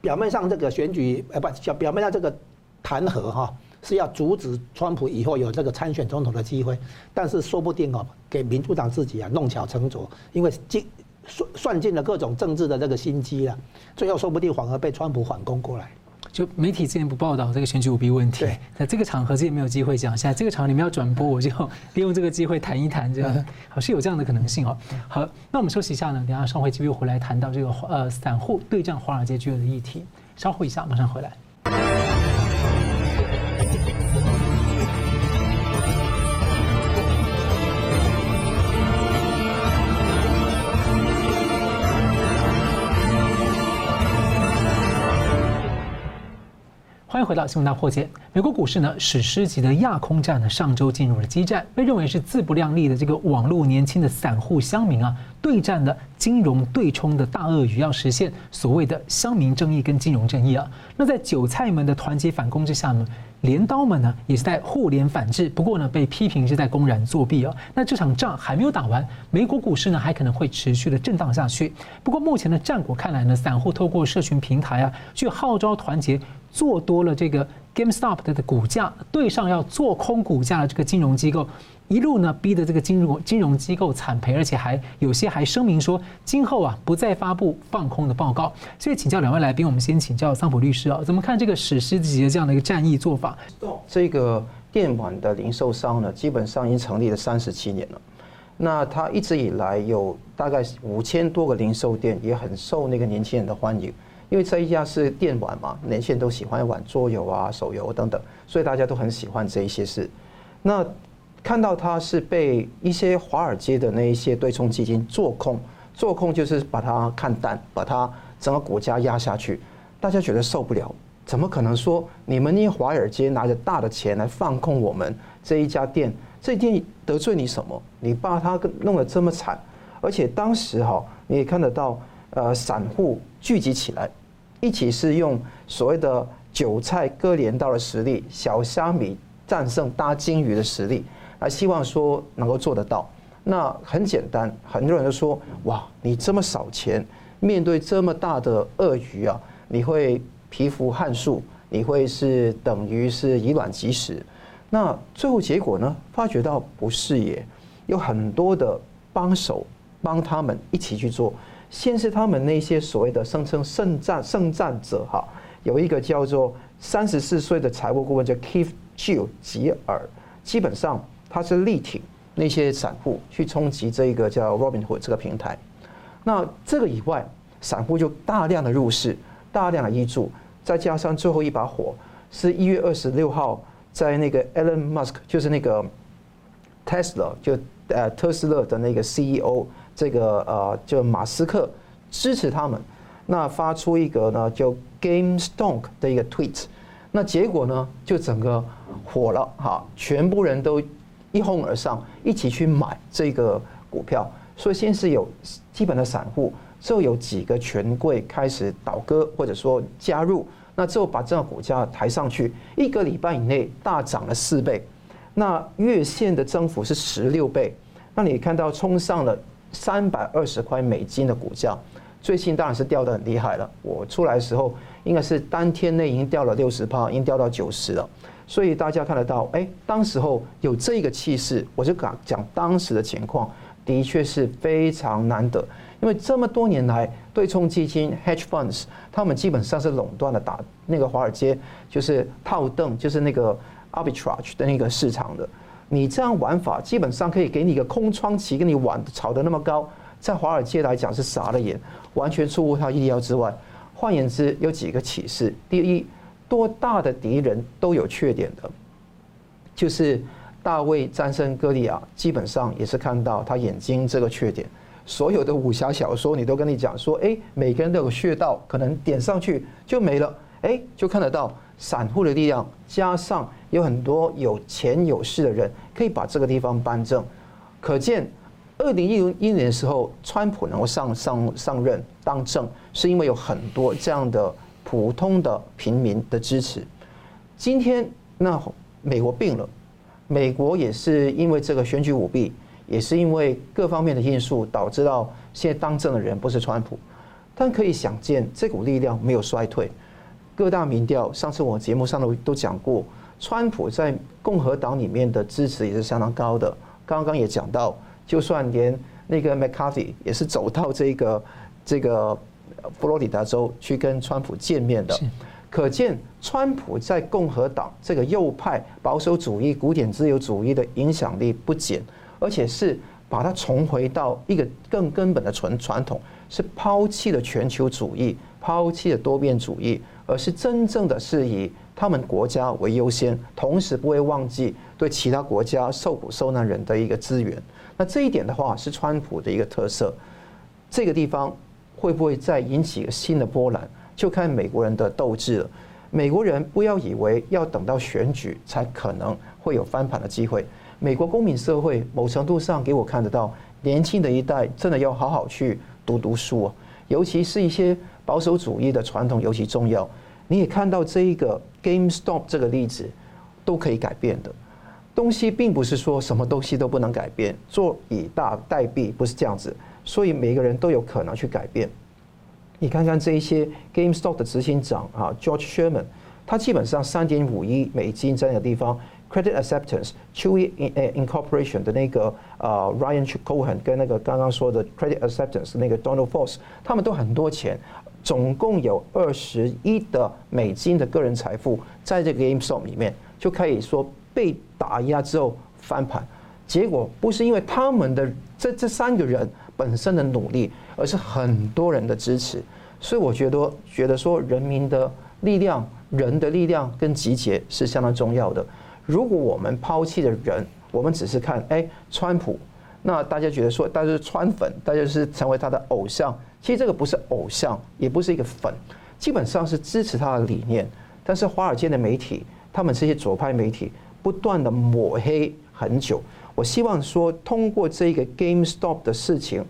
表面上这个选举，呃，不，表表面上这个弹劾哈是要阻止川普以后有这个参选总统的机会，但是说不定哦，给民主党自己啊弄巧成拙，因为尽 *laughs* 算算尽了各种政治的这个心机了，最后说不定反而被川普反攻过来。就媒体之前不报道这个选举舞弊问题，在这个场合之前没有机会讲。现在这个场合你们要转播，我就 *laughs* 利用这个机会谈一谈，这样好是有这样的可能性哦。好，那我们休息一下呢，等下上回继续回来谈到这个呃散户对战华尔街巨鳄的议题。稍后一下，马上回来。欢迎回到新闻大破解。美国股市呢，史诗级的亚空战呢，上周进入了激战，被认为是自不量力的这个网络年轻的散户乡民啊，对战的金融对冲的大鳄鱼，要实现所谓的乡民正义跟金融正义啊。那在韭菜们的团结反攻之下呢，镰刀们呢也是在互联反制，不过呢被批评是在公然作弊啊。那这场仗还没有打完，美国股市呢还可能会持续的震荡下去。不过目前的战果看来呢，散户透过社群平台啊，去号召团结。做多了这个 GameStop 的股价，对上要做空股价的这个金融机构，一路呢逼得这个金融金融机构惨赔，而且还有些还声明说今后啊不再发布放空的报告。所以请教两位来宾，我们先请教桑普律师啊，怎么看这个史诗级的这样的一个战役做法？这个电玩的零售商呢，基本上已经成立了三十七年了，那他一直以来有大概五千多个零售店，也很受那个年轻人的欢迎。因为这一家是电玩嘛，年轻人都喜欢玩桌游啊、手游等等，所以大家都很喜欢这一些事。那看到它是被一些华尔街的那一些对冲基金做空，做空就是把它看淡，把它整个股价压下去，大家觉得受不了。怎么可能说你们那些华尔街拿着大的钱来放空我们这一家店？这一店得罪你什么？你把它弄得这么惨，而且当时哈，你也看得到，呃，散户聚集起来。一起是用所谓的韭菜割镰刀的实力，小虾米战胜大鲸鱼的实力，来希望说能够做得到。那很简单，很多人都说：哇，你这么少钱，面对这么大的鳄鱼啊，你会蚍蜉撼树，你会是等于是以卵击石。那最后结果呢？发觉到不是耶，有很多的帮手帮他们一起去做。先是他们那些所谓的声称圣战圣战者哈，有一个叫做三十四岁的财务顾问叫 Keith Gill 吉尔，基本上他是力挺那些散户去冲击这个叫 Robinhood 这个平台。那这个以外，散户就大量的入市，大量的挹注，再加上最后一把火是一月二十六号在那个 Elon Musk，就是那个 Tesla 就呃特斯拉的那个 CEO，这个呃就马斯克支持他们，那发出一个呢就 GameStonk 的一个 tweet，那结果呢就整个火了哈，全部人都一哄而上，一起去买这个股票。所以先是有基本的散户，之后有几个权贵开始倒戈或者说加入，那之后把这个股价抬上去，一个礼拜以内大涨了四倍，那月线的增幅是十六倍，那你看到冲上了三百二十块美金的股价，最近当然是掉得很厉害了。我出来的时候应该是当天内已经掉了六十趴，已经掉到九十了。所以大家看得到，哎，当时候有这个气势，我就讲讲当时的情况。的确是非常难得，因为这么多年来，对冲基金 （hedge funds） 他们基本上是垄断了，打那个华尔街就是套戥，就是那个 arbitrage 的那个市场的。你这样玩法，基本上可以给你一个空窗期，跟你玩炒得那么高，在华尔街来讲是傻了眼，完全出乎他意料之外。换言之，有几个启示：第一，多大的敌人都有缺点的，就是。大卫战胜歌利亚，基本上也是看到他眼睛这个缺点。所有的武侠小说，你都跟你讲说，哎，每个人都有穴道，可能点上去就没了。哎，就看得到散户的力量，加上有很多有钱有势的人，可以把这个地方扳正。可见，二零一零一年的时候，川普能够上上上任当政，是因为有很多这样的普通的平民的支持。今天，那美国病了。美国也是因为这个选举舞弊，也是因为各方面的因素，导致到现在当政的人不是川普，但可以想见这股力量没有衰退。各大民调，上次我节目上都都讲过，川普在共和党里面的支持也是相当高的。刚刚也讲到，就算连那个 McCarthy 也是走到这个这个佛罗里达州去跟川普见面的。可见，川普在共和党这个右派保守主义、古典自由主义的影响力不减，而且是把它重回到一个更根本的传传统，是抛弃了全球主义，抛弃了多边主义，而是真正的是以他们国家为优先，同时不会忘记对其他国家受苦受难人的一个资源。那这一点的话，是川普的一个特色。这个地方会不会再引起新的波澜？就看美国人的斗志了。美国人不要以为要等到选举才可能会有翻盘的机会。美国公民社会某程度上给我看得到，年轻的一代真的要好好去读读书啊，尤其是一些保守主义的传统尤其重要。你也看到这一个 GameStop 这个例子，都可以改变的东西，并不是说什么东西都不能改变。坐以大代币不是这样子，所以每个人都有可能去改变。你看看这一些 GameStop 的执行长啊，George Sherman，他基本上三点五亿美金在那个地方，Credit Acceptance、Chewy Incorporation 的那个呃 Ryan Cohen 跟那个刚刚说的 Credit Acceptance 那个 Donald Foss，他们都很多钱，总共有二十亿的美金的个人财富在这个 GameStop 里面，就可以说被打压之后翻盘，结果不是因为他们的这这三个人本身的努力。而是很多人的支持，所以我觉得觉得说人民的力量、人的力量跟集结是相当重要的。如果我们抛弃了人，我们只是看哎川普，那大家觉得说大家是川粉，大家是成为他的偶像。其实这个不是偶像，也不是一个粉，基本上是支持他的理念。但是华尔街的媒体，他们这些左派媒体不断的抹黑很久。我希望说通过这个 GameStop 的事情。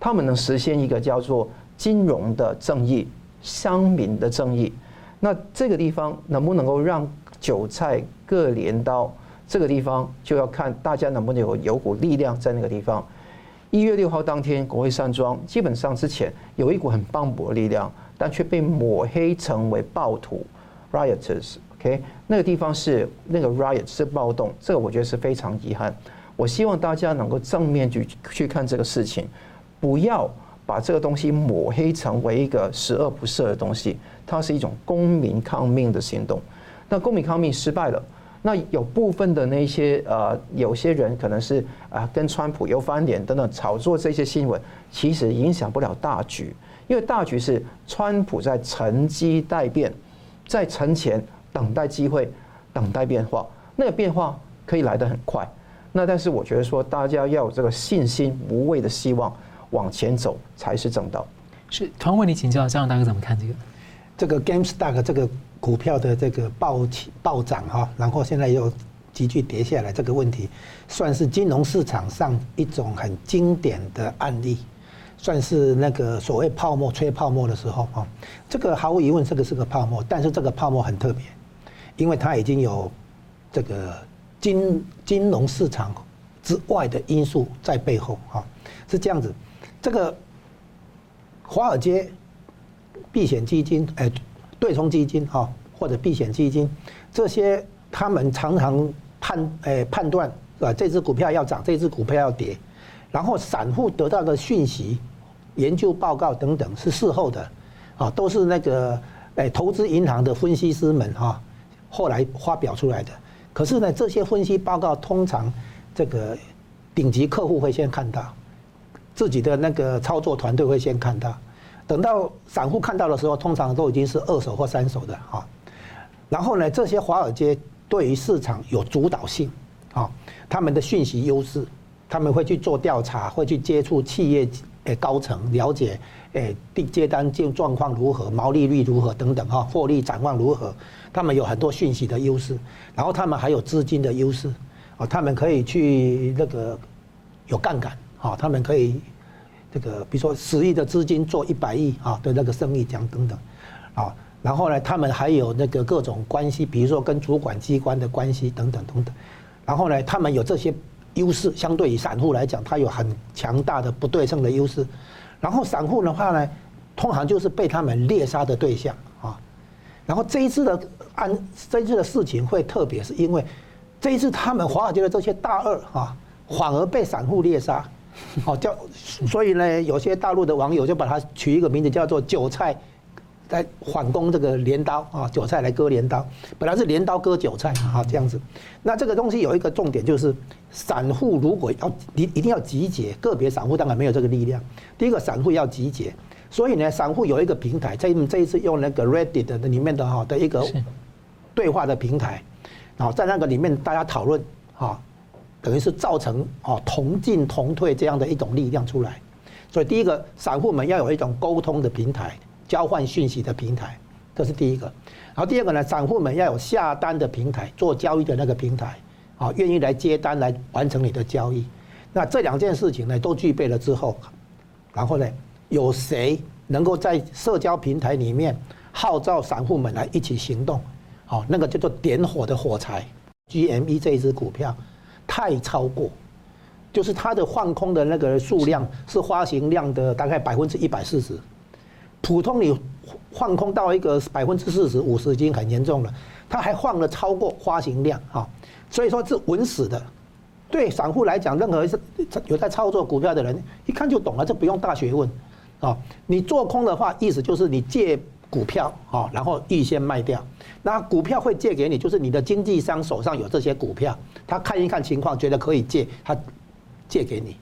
他们能实现一个叫做金融的正义、乡民的正义。那这个地方能不能够让韭菜各镰刀？这个地方就要看大家能不能有有股力量在那个地方。一月六号当天，国会山庄基本上之前有一股很磅礴的力量，但却被抹黑成为暴徒 （rioters）。OK，那个地方是那个 riot 是暴动，这个我觉得是非常遗憾。我希望大家能够正面去去看这个事情。不要把这个东西抹黑成为一个十恶不赦的东西，它是一种公民抗命的行动。那公民抗命失败了，那有部分的那些呃，有些人可能是啊跟川普有翻脸等等炒作这些新闻，其实影响不了大局，因为大局是川普在沉积待变，在沉前等待机会，等待变化，那个变化可以来得很快。那但是我觉得说，大家要有这个信心，无畏的希望往前走才是正道。是，同样问你请教，张大哥怎么看这个？这个 GameStop 这个股票的这个暴起暴涨哈，然后现在又急剧跌下来，这个问题算是金融市场上一种很经典的案例，算是那个所谓泡沫吹泡沫的时候哈。这个毫无疑问，这个是个泡沫，但是这个泡沫很特别，因为它已经有这个。金金融市场之外的因素在背后哈，是这样子，这个华尔街避险基金哎，对冲基金哈，或者避险基金这些，他们常常判诶判断是吧？这只股票要涨，这只股票要跌，然后散户得到的讯息、研究报告等等是事后的啊，都是那个诶投资银行的分析师们哈后来发表出来的。可是呢，这些分析报告通常，这个顶级客户会先看到，自己的那个操作团队会先看到，等到散户看到的时候，通常都已经是二手或三手的哈。然后呢，这些华尔街对于市场有主导性啊，他们的讯息优势，他们会去做调查，会去接触企业诶高层，了解诶接单进状况如何，毛利率如何等等哈，获利展望如何。他们有很多讯息的优势，然后他们还有资金的优势，啊，他们可以去那个有杠杆，啊，他们可以这个比如说十亿的资金做一百亿啊的那个生意这样等等，啊，然后呢，他们还有那个各种关系，比如说跟主管机关的关系等等等等，然后呢，他们有这些优势，相对于散户来讲，他有很强大的不对称的优势，然后散户的话呢，通常就是被他们猎杀的对象啊，然后这一次的。按这一次的事情会特别，是因为这一次他们华尔街的这些大鳄啊，反而被散户猎杀，好 *laughs* 叫，所以呢，有些大陆的网友就把它取一个名字叫做“韭菜”，来反攻这个镰刀啊，韭菜来割镰刀，本来是镰刀割韭菜啊，这样子。那这个东西有一个重点就是，散户如果要一一定要集结，个别散户当然没有这个力量。第一个，散户要集结，所以呢，散户有一个平台，在这一次用那个 Reddit 的里面的哈的一个。对话的平台，然后在那个里面大家讨论，啊，等于是造成啊同进同退这样的一种力量出来。所以第一个，散户们要有一种沟通的平台，交换讯息的平台，这是第一个。然后第二个呢，散户们要有下单的平台，做交易的那个平台，啊，愿意来接单来完成你的交易。那这两件事情呢都具备了之后，然后呢，有谁能够在社交平台里面号召散户们来一起行动？好，那个叫做点火的火柴，GME 这一只股票太超过，就是它的换空的那个数量是发行量的大概百分之一百四十，普通你换空到一个百分之四十五十已经很严重了，它还换了超过发行量啊，所以说是稳死的。对散户来讲，任何是有在操作股票的人一看就懂了，这不用大学问啊。你做空的话，意思就是你借。股票啊，然后预先卖掉，那股票会借给你，就是你的经纪商手上有这些股票，他看一看情况，觉得可以借，他借给你。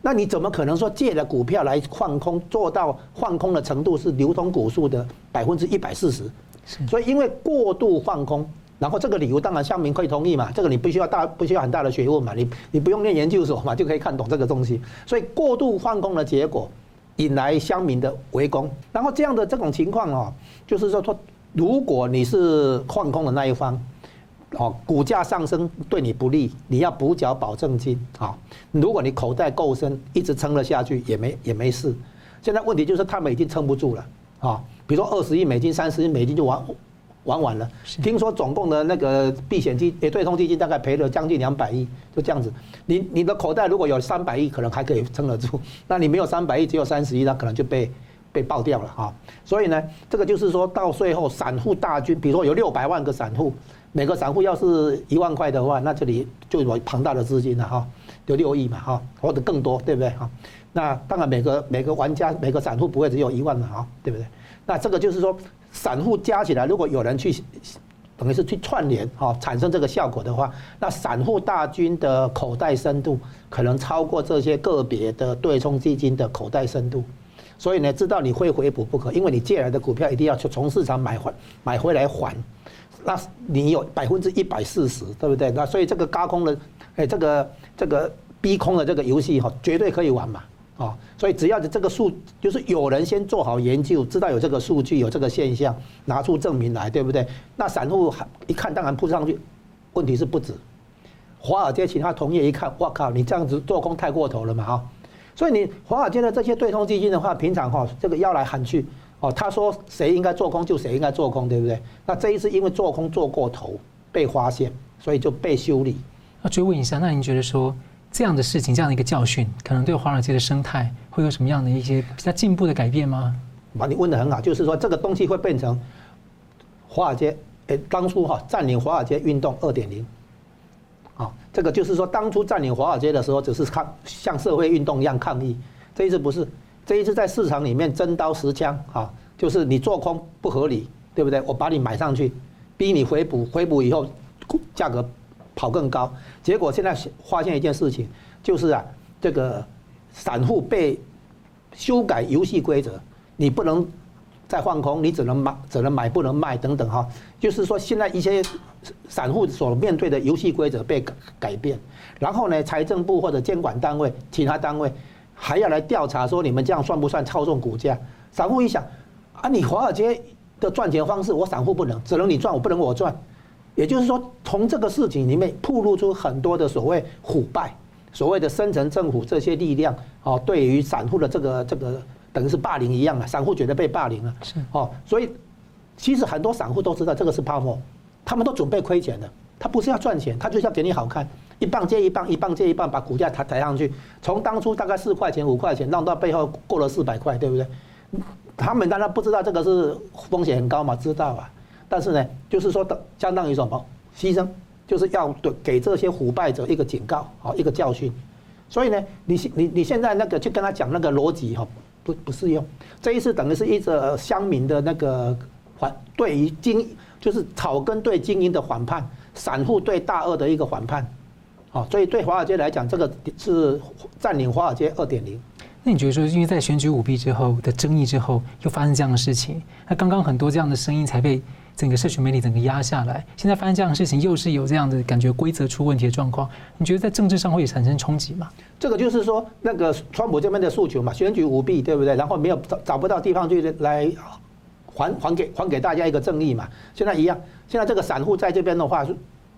那你怎么可能说借了股票来换空，做到换空的程度是流通股数的百分之一百四十？所以因为过度换空，然后这个理由当然乡民可以同意嘛，这个你不需要大不需要很大的学问嘛，你你不用念研究所嘛，就可以看懂这个东西。所以过度换空的结果。引来乡民的围攻，然后这样的这种情况哦，就是说说，如果你是矿工的那一方，哦，股价上升对你不利，你要补缴保证金啊。如果你口袋够深，一直撑了下去也没也没事。现在问题就是他们已经撑不住了啊，比如说二十亿美金、三十亿美金就完。玩完了，听说总共的那个避险基诶对冲基金大概赔了将近两百亿，就这样子。你你的口袋如果有三百亿，可能还可以撑得住。*laughs* 那你没有三百亿，只有三十亿，那可能就被被爆掉了哈。所以呢，这个就是说到最后，散户大军，比如说有六百万个散户，每个散户要是一万块的话，那这里就有庞大的资金了哈，有六亿嘛哈，或者更多，对不对哈？那当然每个每个玩家每个散户不会只有一万嘛哈，对不对？那这个就是说。散户加起来，如果有人去等于是去串联哈，产生这个效果的话，那散户大军的口袋深度可能超过这些个别的对冲基金的口袋深度，所以呢，知道你会回补不可，因为你借来的股票一定要去从市场买回买回来还，那你有百分之一百四十，对不对？那所以这个高空的，哎，这个这个逼空的这个游戏哈，绝对可以玩嘛。啊，所以只要这个数，就是有人先做好研究，知道有这个数据，有这个现象，拿出证明来，对不对？那散户一看，当然扑上去。问题是不止，华尔街其他同业一看，哇靠，你这样子做空太过头了嘛，哈。所以你华尔街的这些对冲基金的话，平常哈这个要来喊去，哦，他说谁应该做空就谁应该做空，对不对？那这一次因为做空做过头被发现，所以就被修理。那追问一下，那您觉得说？这样的事情，这样的一个教训，可能对华尔街的生态会有什么样的一些比较进步的改变吗？把，你问得很好，就是说这个东西会变成华尔街，诶，当初哈占领华尔街运动二点零，啊，这个就是说当初占领华尔街的时候，只是抗像社会运动一样抗议，这一次不是，这一次在市场里面真刀实枪啊，就是你做空不合理，对不对？我把你买上去，逼你回补，回补以后价格。跑更高，结果现在发现一件事情，就是啊，这个散户被修改游戏规则，你不能再放空，你只能买，只能买不能卖等等哈。就是说，现在一些散户所面对的游戏规则被改变，然后呢，财政部或者监管单位、其他单位还要来调查，说你们这样算不算操纵股价？散户一想啊，你华尔街的赚钱方式，我散户不能，只能你赚，我不能我赚。也就是说，从这个事情里面透露出很多的所谓腐败，所谓的深层政府这些力量哦，对于散户的这个这个等于是霸凌一样啊，散户觉得被霸凌了，是哦，所以其实很多散户都知道这个是泡沫，他们都准备亏钱的，他不是要赚钱，他就是要给你好看，一棒接一棒，一棒接一棒，把股价抬抬上去，从当初大概四块钱五块钱，让到背后过了四百块，对不对？他们当然不知道这个是风险很高嘛，知道啊。但是呢，就是说的相当于什么牺牲，就是要对给这些腐败者一个警告啊，一个教训。所以呢，你现你你现在那个去跟他讲那个逻辑哈，不不适用。这一次等于是一个乡民的那个反对于精，就是草根对精英的反叛，散户对大鳄的一个反叛。啊，所以对华尔街来讲，这个是占领华尔街二点零。那你觉得说，因为在选举舞弊之后的争议之后，又发生这样的事情，那刚刚很多这样的声音才被。整个社群媒体整个压下来，现在发生这样的事情，又是有这样的感觉，规则出问题的状况。你觉得在政治上会产生冲击吗？这个就是说，那个川普这边的诉求嘛，选举舞弊，对不对？然后没有找找不到地方去来还还给还给大家一个正义嘛。现在一样，现在这个散户在这边的话，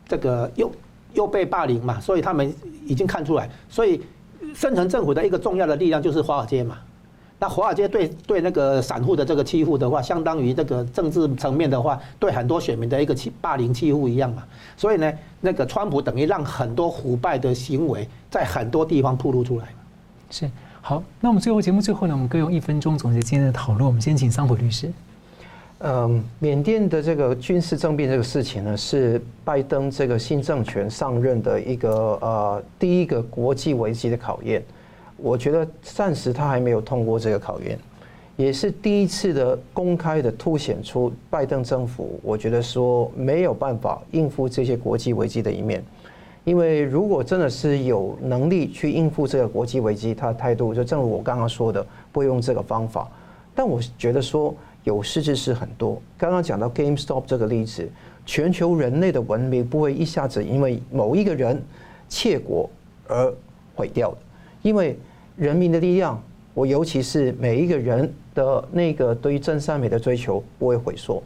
这个又又被霸凌嘛，所以他们已经看出来，所以深层政府的一个重要的力量就是华尔街嘛。那华尔街对对那个散户的这个欺负的话，相当于这个政治层面的话，对很多选民的一个欺霸凌欺负一样嘛。所以呢，那个川普等于让很多腐败的行为在很多地方暴露出来。是好，那我们最后节目最后呢，我们各用一分钟总结今天的讨论。我们先请桑普律师。嗯，缅甸的这个军事政变这个事情呢，是拜登这个新政权上任的一个呃第一个国际危机的考验。我觉得暂时他还没有通过这个考验，也是第一次的公开的凸显出拜登政府，我觉得说没有办法应付这些国际危机的一面。因为如果真的是有能力去应付这个国际危机，他的态度就正如我刚刚说的，不用这个方法。但我觉得说有失之士很多。刚刚讲到 GameStop 这个例子，全球人类的文明不会一下子因为某一个人窃国而毁掉的。因为人民的力量，我尤其是每一个人的那个对于真善美的追求不会萎缩，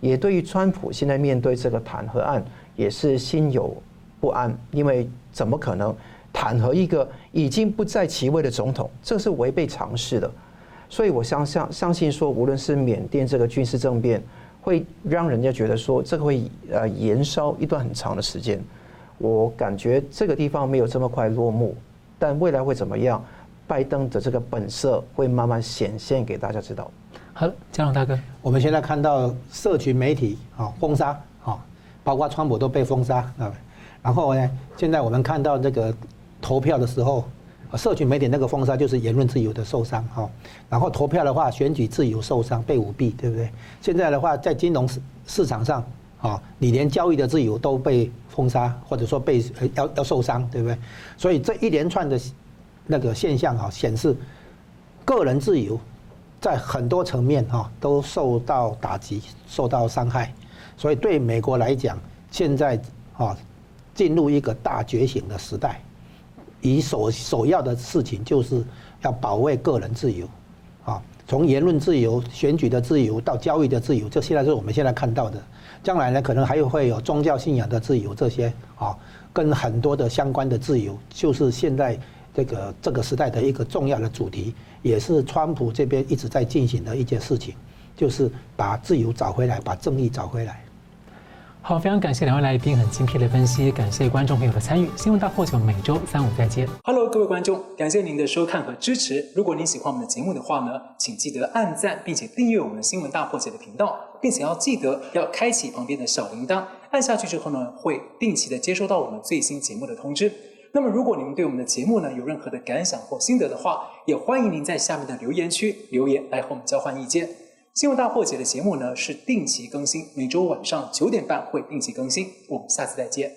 也对于川普现在面对这个弹劾案也是心有不安，因为怎么可能弹劾一个已经不在其位的总统？这是违背常识的。所以我相相相信说，无论是缅甸这个军事政变，会让人家觉得说这个会呃延烧一段很长的时间。我感觉这个地方没有这么快落幕。但未来会怎么样？拜登的这个本色会慢慢显现给大家知道。好了，嘉龙大哥，我们现在看到社群媒体啊封杀啊，包括川普都被封杀啊。然后呢，现在我们看到这个投票的时候，社群媒体那个封杀就是言论自由的受伤哈。然后投票的话，选举自由受伤，被舞弊，对不对？现在的话，在金融市市场上啊，你连交易的自由都被封杀，或者说被要要受伤，对不对？所以这一连串的那个现象啊，显示个人自由在很多层面哈都受到打击、受到伤害。所以对美国来讲，现在啊进入一个大觉醒的时代，以首首要的事情就是要保卫个人自由，啊，从言论自由、选举的自由到交易的自由，这现在是我们现在看到的。将来呢，可能还有会有宗教信仰的自由，这些啊，跟很多的相关的自由，就是现在这个这个时代的一个重要的主题，也是川普这边一直在进行的一件事情，就是把自由找回来，把正义找回来。好，非常感谢两位来宾很精辟的分析，感谢观众朋友的参与。新闻大破解每周三五再见。Hello，各位观众，感谢您的收看和支持。如果您喜欢我们的节目的话呢，请记得按赞，并且订阅我们新闻大破解的频道，并且要记得要开启旁边的小铃铛，按下去之后呢，会定期的接收到我们最新节目的通知。那么，如果您对我们的节目呢有任何的感想或心得的话，也欢迎您在下面的留言区留言来和我们交换意见。新闻大破解的节目呢是定期更新，每周晚上九点半会定期更新。我们下次再见。